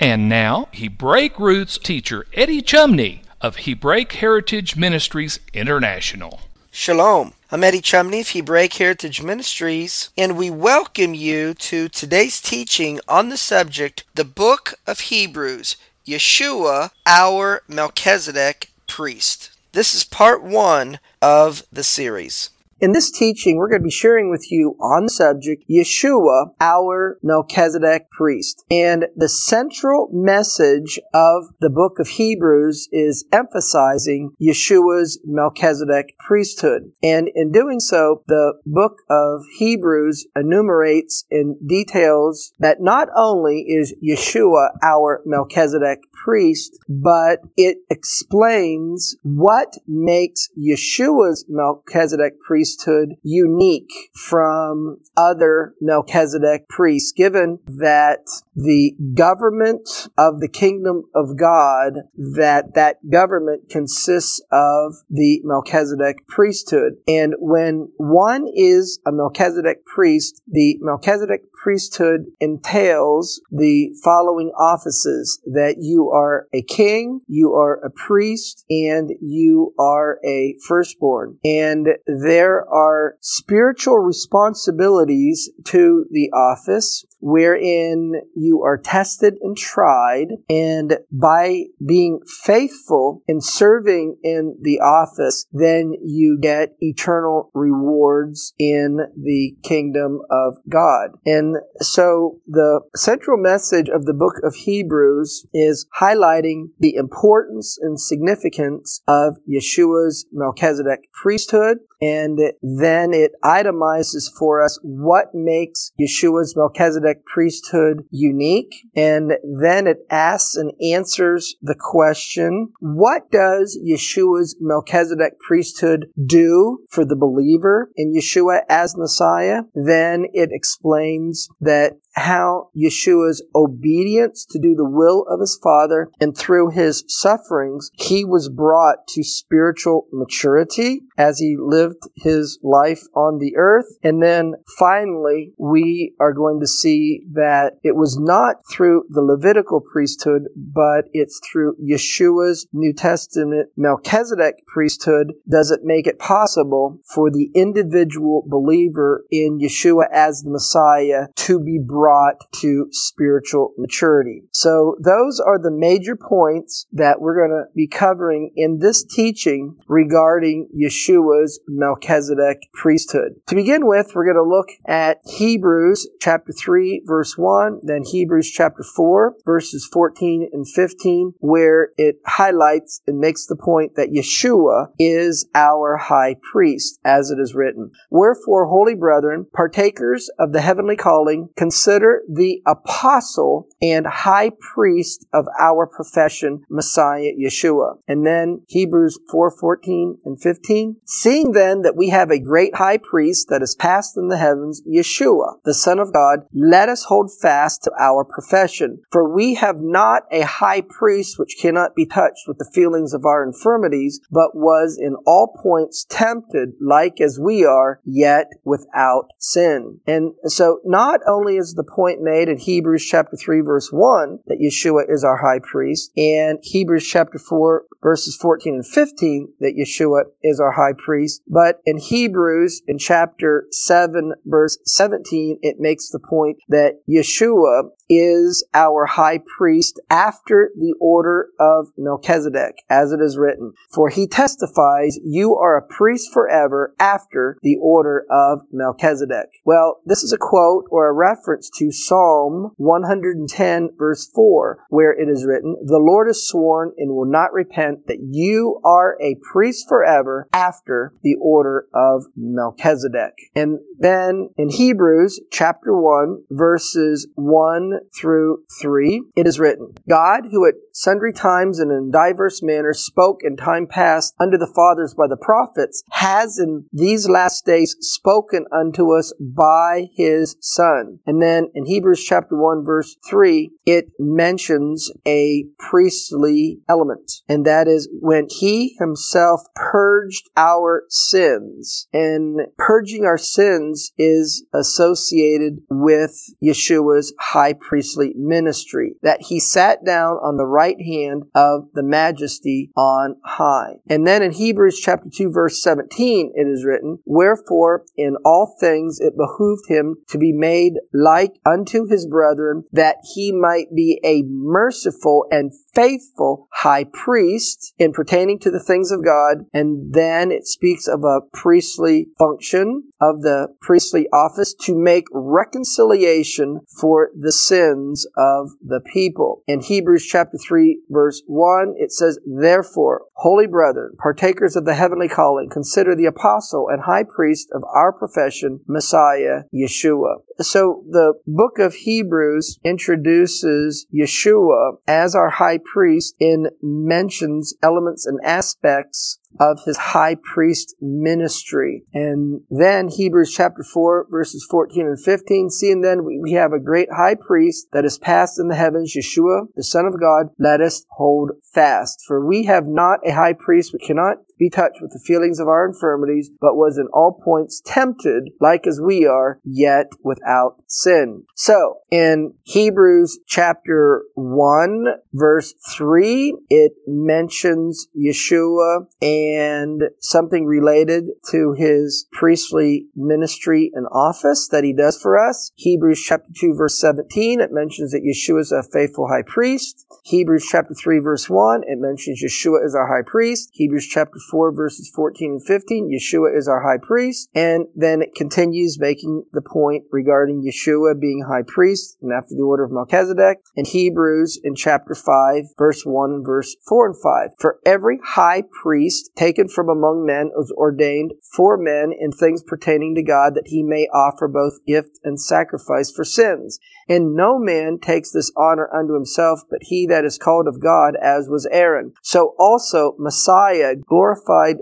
And now, Hebraic roots teacher Eddie Chumney of Hebraic Heritage Ministries International. Shalom. I'm Eddie Chumney of Hebraic Heritage Ministries, and we welcome you to today's teaching on the subject, the Book of Hebrews, Yeshua, our Melchizedek priest. This is part one of the series. In this teaching, we're going to be sharing with you on the subject Yeshua, our Melchizedek priest. And the central message of the book of Hebrews is emphasizing Yeshua's Melchizedek priesthood. And in doing so, the book of Hebrews enumerates and details that not only is Yeshua our Melchizedek priest, but it explains what makes Yeshua's Melchizedek priesthood unique from other Melchizedek priests, given that the government of the kingdom of God, that that government consists of the Melchizedek priesthood. And when one is a Melchizedek priest, the Melchizedek priesthood entails the following offices that you are a king, you are a priest, and you are a firstborn. And there are spiritual responsibilities to the office wherein you are tested and tried, and by being faithful in serving in the office, then you get eternal rewards in the kingdom of God. And so the central message of the book of Hebrews is highlighting the importance and significance of Yeshua's Melchizedek priesthood, and then it itemizes for us what makes Yeshua's Melchizedek priesthood unique. And then it asks and answers the question, what does Yeshua's Melchizedek priesthood do for the believer in Yeshua as Messiah? Then it explains that how Yeshua's obedience to do the will of his Father and through his sufferings, he was brought to spiritual maturity as he lived his life on the earth. And then finally, we are going to see that it was not through the Levitical priesthood, but it's through Yeshua's New Testament Melchizedek priesthood does it make it possible for the individual believer in Yeshua as the Messiah to be brought to spiritual maturity. So those are the major points that we're going to be covering in this teaching regarding Yeshua's Melchizedek priesthood. To begin with, we're going to look at Hebrews chapter 3 verse 1, then Hebrews chapter 4 verses 14 and 15, where it highlights and makes the point that Yeshua is our high priest, as it is written. Wherefore, holy brethren, partakers of the heavenly calling, consider the apostle and high priest of our profession, Messiah Yeshua. And then Hebrews 4, 14 and 15. Seeing then that we have a great high priest that is passed in the heavens, Yeshua, the Son of God, let us hold fast to our profession. For we have not a high priest which cannot be touched with the feelings of our infirmities, but was in all points tempted like as we are, yet without sin. And so not only is the point made in Hebrews chapter 3 verse 1 that Yeshua is our high priest, and Hebrews chapter 4 verses 14 and 15 that Yeshua is our high high priest. But in Hebrews, in chapter 7, verse 17, it makes the point that Yeshua is our high priest after the order of Melchizedek, as it is written. For he testifies, you are a priest forever after the order of Melchizedek. Well, this is a quote or a reference to Psalm 110 verse 4, where it is written, The Lord has sworn and will not repent that you are a priest forever after the order of Melchizedek. And then in Hebrews chapter 1 verses 1 through 3, it is written, God, who at sundry times and in diverse manners spoke in time past unto the fathers by the prophets, has in these last days spoken unto us by his Son. And then in Hebrews chapter 1 verse 3, it mentions a priestly element, and that is when he himself purged our sins. And purging our sins is associated with Yeshua's high priestly ministry, that he sat down on the right hand of the majesty on high. And then in Hebrews chapter 2 verse 17 it is written, Wherefore in all things it behooved him to be made like unto his brethren, that he might be a merciful and faithful high priest in pertaining to the things of God. And then it speaks of a priestly function of the priestly office to make reconciliation for the sins of the people. In Hebrews chapter 3 verse 1, it says, Therefore, holy brethren, partakers of the heavenly calling, consider the apostle and high priest of our profession, Messiah, Yeshua. So the book of Hebrews introduces Yeshua as our high priest and mentions elements and aspects of his high priest ministry. And then Hebrews chapter 4 verses 14 and 15, seeing then we, have a great high priest that is passed in the heavens, Yeshua, the Son of God, let us hold fast. For we have not a high priest we cannot be touched with the feelings of our infirmities, but was in all points tempted like as we are, yet without sin. So, in Hebrews chapter 1 verse 3, it mentions Yeshua and something related to his priestly ministry and office that he does for us. Hebrews chapter 2 verse 17, it mentions that Yeshua is a faithful high priest. Hebrews chapter 3 verse 1, it mentions Yeshua is our high priest. Hebrews chapter 4 verses 14 and 15, Yeshua is our high priest. And then it continues making the point regarding Yeshua being high priest and after the order of Melchizedek. In Hebrews in chapter 5 verse 1 and verse 4 and 5, for every high priest taken from among men was ordained for men in things pertaining to God that he may offer both gift and sacrifice for sins. And no man takes this honor unto himself, but he that is called of God, as was Aaron. So also Messiah glorified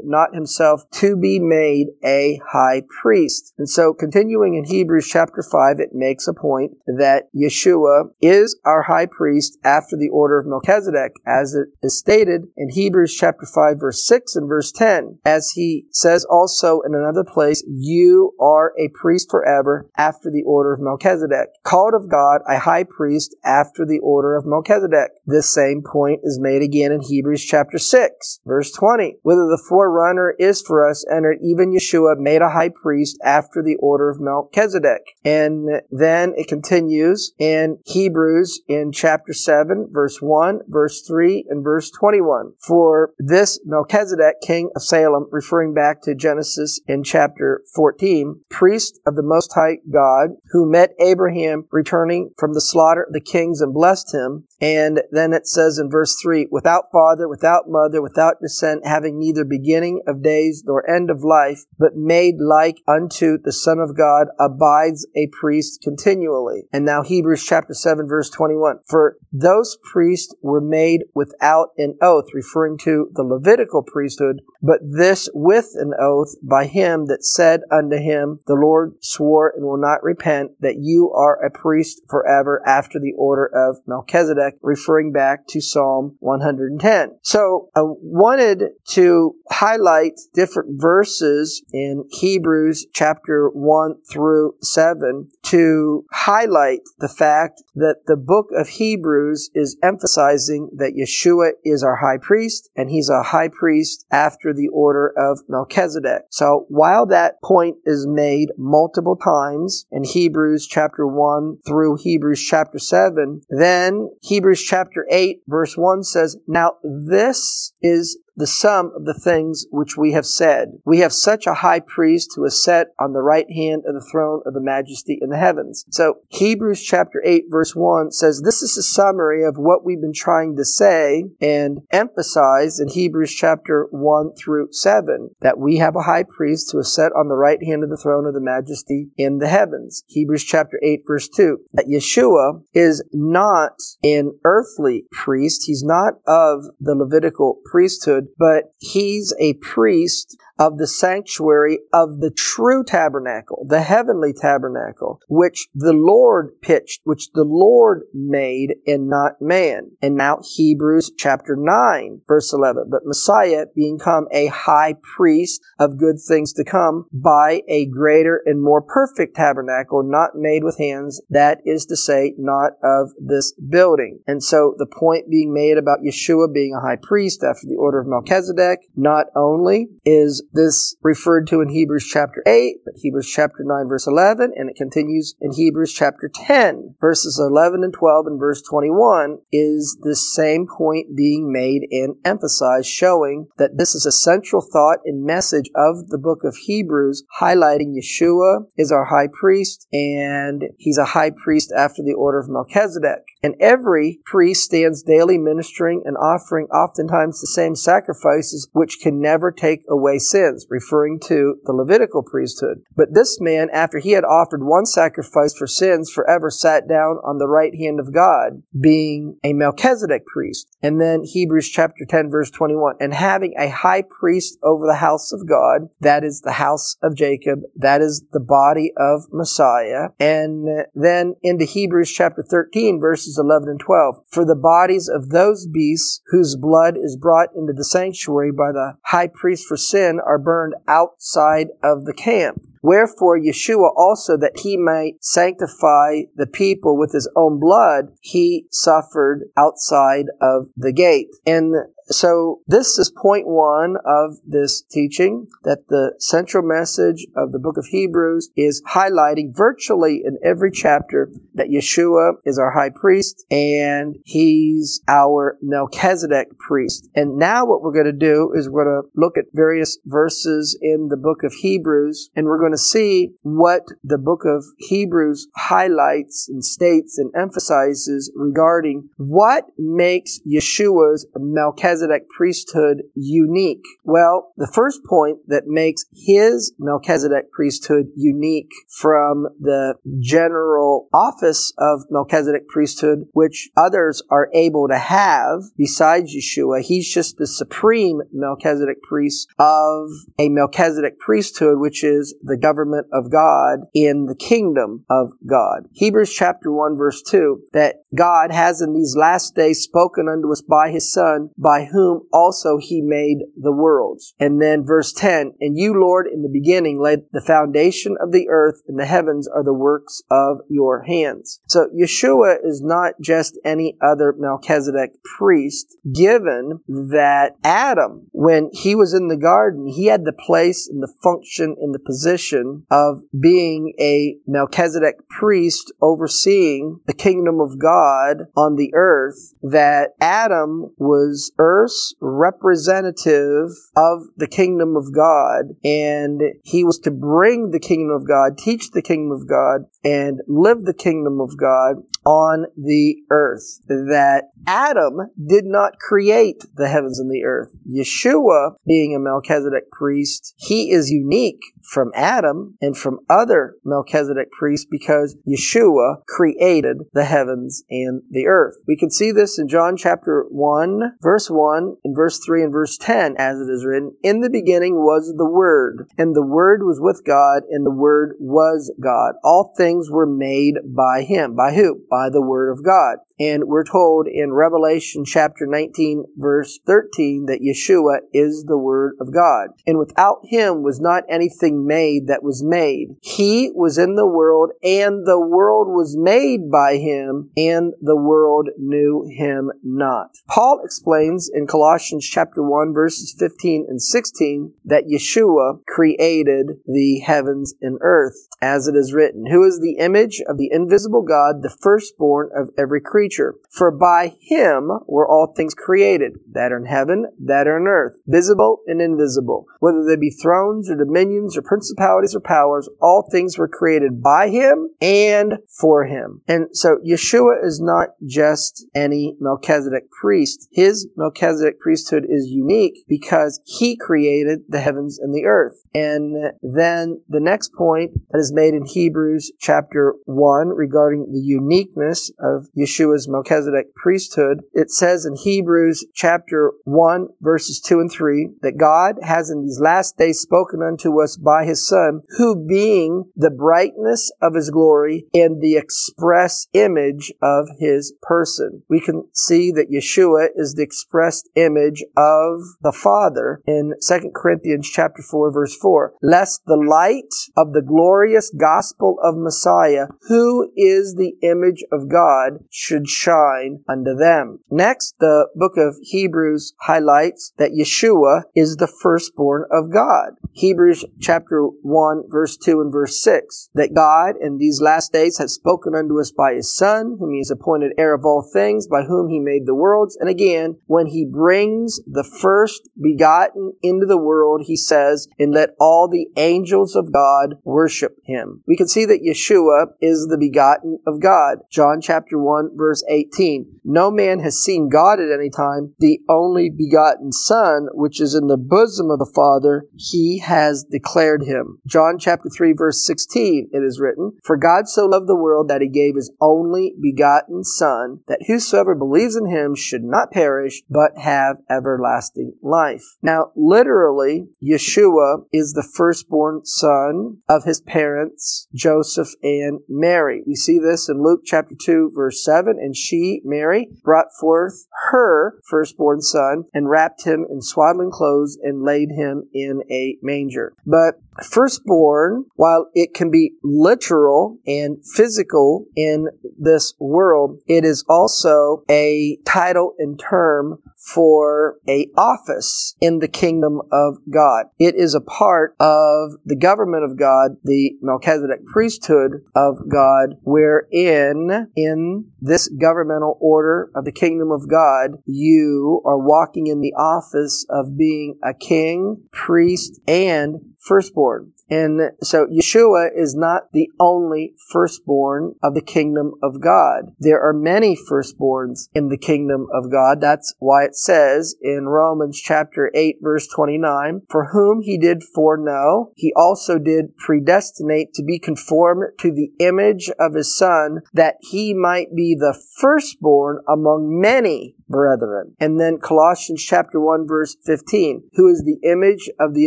not himself to be made a high priest. And so continuing in Hebrews chapter 5, it makes a point that Yeshua is our high priest after the order of Melchizedek, as it is stated in Hebrews chapter 5 verse 6 and verse 10. As he says also in another place, you are a priest forever after the order of Melchizedek. Called of God, a high priest after the order of Melchizedek. This same point is made again in Hebrews chapter 6, verse 20. Whether the forerunner is for us and even Yeshua made a high priest after the order of Melchizedek. And then it continues in Hebrews in chapter 7, verse 1, verse 3, and verse 21. For this Melchizedek, king of Salem, referring back to Genesis in chapter 14, priest of the Most High God, who met Abraham returning from the slaughter of the kings and blessed him. And then it says in verse 3, without father, without mother, without descent, having neither beginning of days nor end of life, but made like unto the Son of God, abides a priest continually. And now Hebrews chapter 7 verse 21. For those priests were made without an oath, referring to the Levitical priesthood, but this with an oath by him that said unto him, The Lord swore and will not repent that you are a priest forever after the order of Melchizedek, referring back to Psalm 110. So I wanted to highlight different verses in Hebrews chapter 1 through 7 to highlight the fact that the book of Hebrews is emphasizing that Yeshua is our high priest and he's a high priest after the order of Melchizedek. So while that point is made multiple times in Hebrews chapter 1 through Hebrews chapter 7, then Hebrews chapter 8 verse 1 says, Now this is the sum of the things which we have said. We have such a high priest who is set on the right hand of the throne of the majesty in the heavens. So Hebrews chapter 8 verse 1 says this is a summary of what we've been trying to say and emphasize in Hebrews chapter 1 through 7 that we have a high priest who is set on the right hand of the throne of the majesty in the heavens. Hebrews chapter 8 verse 2 that Yeshua is not an earthly priest. He's not of the Levitical priesthood but he's a priest of the sanctuary of the true tabernacle, the heavenly tabernacle, which the Lord pitched, which the Lord made and not man. And now Hebrews chapter 9 verse 11. But Messiah being come a high priest of good things to come by a greater and more perfect tabernacle not made with hands, that is to say, not of this building. And so the point being made about Yeshua being a high priest after the order of Melchizedek, not only is this referred to in Hebrews chapter 8, but Hebrews chapter 9 verse 11, and it continues in Hebrews chapter 10 verses 11 and 12 and verse 21 is the same point being made and emphasized, showing that this is a central thought and message of the book of Hebrews, highlighting Yeshua is our high priest, and he's a high priest after the order of Melchizedek. And every priest stands daily ministering and offering oftentimes the same sacrifices which can never take away sins, referring to the Levitical priesthood. But this man, after he had offered one sacrifice for sins, forever sat down on the right hand of God, being a Melchizedek priest. And then Hebrews chapter 10 verse 21, and having a high priest over the house of God, that is the house of Jacob, that is the body of Messiah. And then into Hebrews chapter 13 verses verses 11 and 12. For the bodies of those beasts whose blood is brought into the sanctuary by the high priest for sin are burned outside of the camp. Wherefore Yeshua also, that he might sanctify the people with his own blood, he suffered outside of the gate. And so this is point one of this teaching that the central message of the book of Hebrews is highlighting virtually in every chapter that Yeshua is our high priest and he's our Melchizedek priest. And now what we're going to do is we're going to look at various verses in the book of Hebrews and we're going to see what the book of Hebrews highlights and states and emphasizes regarding what makes Yeshua's Melchizedek Melchizedek priesthood unique? Well, the first point that makes his Melchizedek priesthood unique from the general office of Melchizedek priesthood, which others are able to have besides Yeshua, he's just the supreme Melchizedek priest of a Melchizedek priesthood, which is the government of God in the kingdom of God. Hebrews chapter 1 verse 2, that God has in these last days spoken unto us by his son, by whom also he made the worlds. And then verse 10, And you, Lord, in the beginning laid the foundation of the earth, and the heavens are the works of your hands. So Yeshua is not just any other Melchizedek priest, given that Adam, when he was in the garden, he had the place and the function and the position of being a Melchizedek priest overseeing the kingdom of God on the earth, that Adam was earth's representative of the kingdom of God, and he was to bring the kingdom of God, teach the kingdom of God, and live the kingdom of God on the earth. That Adam did not create the heavens and the earth. Yeshua, being a Melchizedek priest, he is unique from Adam and from other Melchizedek priests because Yeshua created the heavens and the earth. We can see this in John chapter 1, verse 1 1 in verse 3 and verse 10, as it is written, In the beginning was the Word, and the Word was with God, and the Word was God. All things were made by Him. By who? By the Word of God. And we're told in Revelation chapter 19 verse 13 that Yeshua is the Word of God. And without Him was not anything made that was made. He was in the world and the world was made by Him and the world knew Him not. Paul explains in Colossians chapter 1 verses 15 and 16 that Yeshua created the heavens and earth as it is written, who is the image of the invisible God, the firstborn of every creature creature. For by him were all things created, that are in heaven, that are in earth, visible and invisible. Whether they be thrones or dominions or principalities or powers, all things were created by him and for him. And so Yeshua is not just any Melchizedek priest. His Melchizedek priesthood is unique because he created the heavens and the earth. And then the next point that is made in Hebrews chapter 1 regarding the uniqueness of Yeshua's Melchizedek priesthood, it says in Hebrews chapter 1 verses 2 and 3 that God has in these last days spoken unto us by his son, who being the brightness of his glory and the express image of his person. We can see that Yeshua is the expressed image of the Father in 2 Corinthians chapter 4 verse 4. Lest the light of the glorious gospel of Messiah, who is the image of God, should shine unto them. Next, the book of Hebrews highlights that Yeshua is the firstborn of God. Hebrews chapter 1 verse 2 and verse 6. That God in these last days has spoken unto us by his Son, whom he has appointed heir of all things, by whom he made the worlds. And again, when he brings the first begotten into the world, he says, and let all the angels of God worship him. We can see that Yeshua is the begotten of God. John chapter 1 verse 18. No man has seen God at any time. The only begotten Son, which is in the bosom of the Father, he has declared him. John chapter 3 verse 16, it is written, For God so loved the world that he gave his only begotten Son, that whosoever believes in him should not perish, but have everlasting life. Now, literally, Yeshua is the firstborn son of his parents, Joseph and Mary. We see this in Luke chapter 2 verse 7, and she, Mary, brought forth her firstborn son and wrapped him in swaddling clothes and laid him in a manger. But firstborn, while it can be literal and physical in this world, it is also a title and term for a office in the kingdom of God. It is a part of the government of God, the Melchizedek priesthood of God, wherein in this governmental order of the kingdom of God, you are walking in the office of being a king, priest, and firstborn. And so Yeshua is not the only firstborn of the kingdom of God. There are many firstborns in the kingdom of God. That's why it says in Romans chapter 8 verse 29, for whom he did foreknow, he also did predestinate to be conformed to the image of his son, that he might be the firstborn among many brethren. And then Colossians chapter 1 verse 15, who is the image of the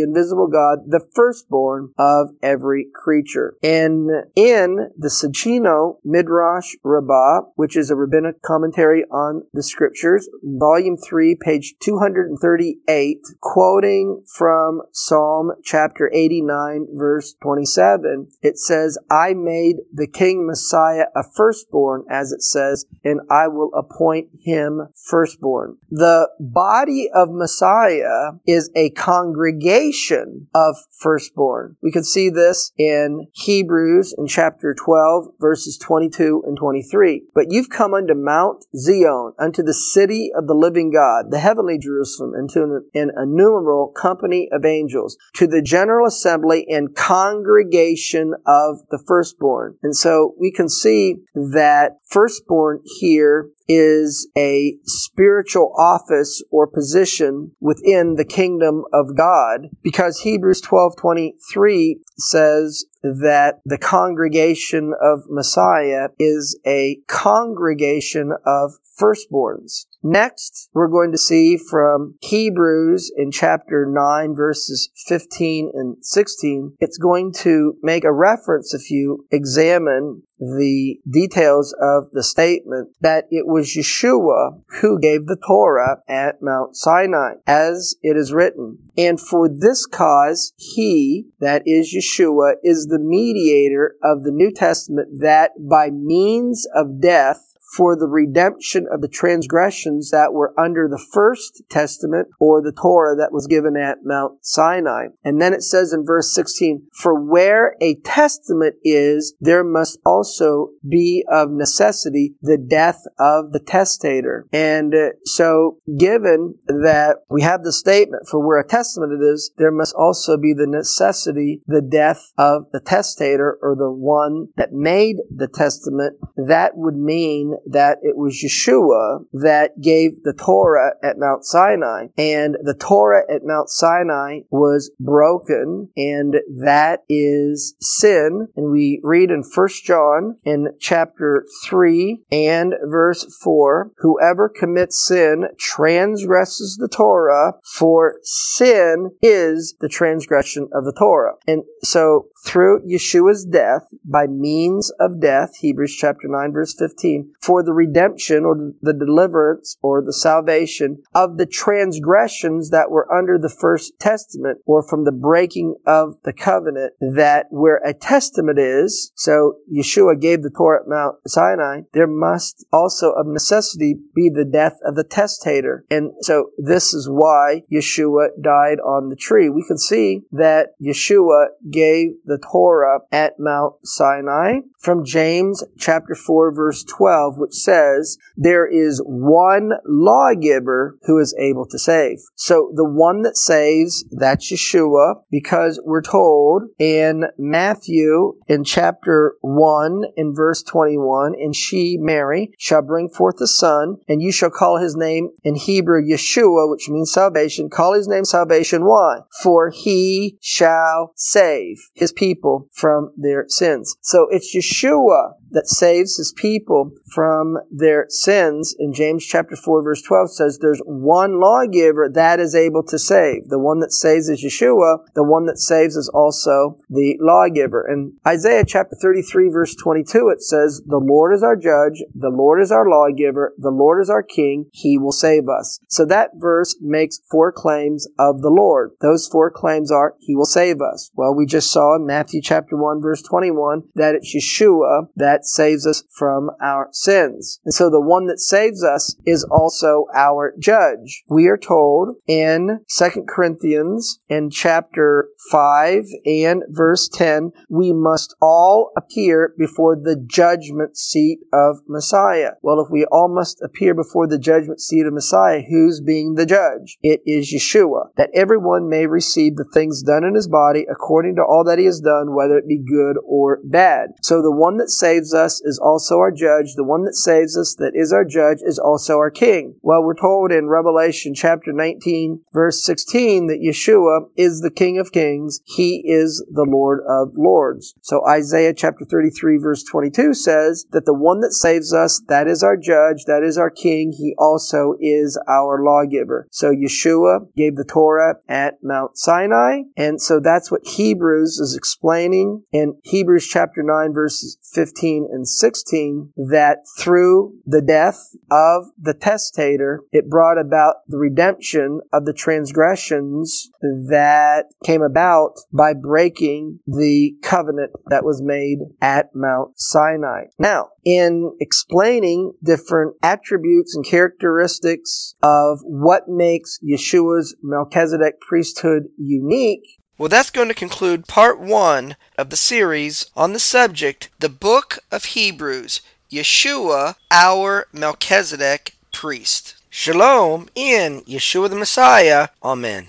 invisible God, the firstborn of every creature. And in the Soncino Midrash Rabbah, which is a rabbinic commentary on the scriptures, volume 3, page 238, quoting from Psalm chapter 89 verse 27, it says, I made the King Messiah a firstborn, as it says, and I will appoint him firstborn. The body of Messiah is a congregation of firstborn. We can see this in Hebrews in chapter 12 verses 22 and 23. But you've come unto Mount Zion, unto the city of the living God, the heavenly Jerusalem, and to an, innumerable company of angels, to the general assembly and congregation of the firstborn. And so we can see that firstborn here is a spiritual office or position within the kingdom of God because Hebrews 12:23 says that the congregation of Messiah is a congregation of firstborns. Next, we're going to see from Hebrews in chapter 9, verses 15 and 16. It's going to make a reference if you examine the details of the statement that it was Yeshua who gave the Torah at Mount Sinai, as it is written. And for this cause, he, that is Yeshua, is the mediator of the New Testament that by means of death for the redemption of the transgressions that were under the first testament or the Torah that was given at Mount Sinai. And then it says in verse 16, for where a testament is, there must also be of necessity the death of the testator. And uh, so given that we have the statement for where a testament is, there must also be the necessity, the death of the testator or the one that made the testament. That would mean that it was Yeshua that gave the Torah at Mount Sinai. And the Torah at Mount Sinai was broken, and that is sin. And we read in 1 John in chapter 3 and verse 4 Whoever commits sin transgresses the Torah, for sin is the transgression of the Torah. And so through Yeshua's death, by means of death, Hebrews chapter 9 verse 15, for the redemption or the deliverance or the salvation of the transgressions that were under the first testament or from the breaking of the covenant that where a testament is, so Yeshua gave the Torah at Mount Sinai, there must also of necessity be the death of the testator. And so this is why Yeshua died on the tree. We can see that Yeshua gave the Torah at Mount Sinai from James chapter 4 verse 12, which says, there is one lawgiver who is able to save. So the one that saves, that's Yeshua, because we're told in Matthew in chapter 1 in verse 21, and she, Mary, shall bring forth a son, and you shall call his name in Hebrew Yeshua, which means salvation. Call his name salvation. Why? For he shall save his people from their sins. So it's Yeshua that saves his people from their sins. In James chapter 4 verse 12 says there's one lawgiver that is able to save. The one that saves is Yeshua. The one that saves is also the lawgiver. In Isaiah chapter 33 verse 22 it says, the Lord is our judge. The Lord is our lawgiver. The Lord is our king. He will save us. So that verse makes four claims of the Lord. Those four claims are, He will save us. Well, we just saw in Matthew chapter 1 verse 21 that it's Yeshua that that saves us from our sins. And so the one that saves us is also our judge. We are told in 2 Corinthians in chapter 5 and verse 10, we must all appear before the judgment seat of Messiah. Well, if we all must appear before the judgment seat of Messiah, who's being the judge? It is Yeshua, that everyone may receive the things done in his body according to all that he has done, whether it be good or bad. So the one that saves saves us is also our judge. The one that saves us, that is our judge, is also our king. Well, we're told in Revelation chapter 19, verse 16, that Yeshua is the King of kings. He is the Lord of lords. So Isaiah chapter 33, verse 22 says that the one that saves us, that is our judge, that is our king. He also is our lawgiver. So Yeshua gave the Torah at Mount Sinai. And so that's what Hebrews is explaining in Hebrews chapter 9, verses 15 15 and 16 that through the death of the testator, it brought about the redemption of the transgressions that came about by breaking the covenant that was made at Mount Sinai. Now, in explaining different attributes and characteristics of what makes Yeshua's Melchizedek priesthood unique, well, that's going to conclude part one of the series on the subject, the book of Hebrews, Yeshua, our Melchizedek priest. Shalom in Yeshua the Messiah. Amen.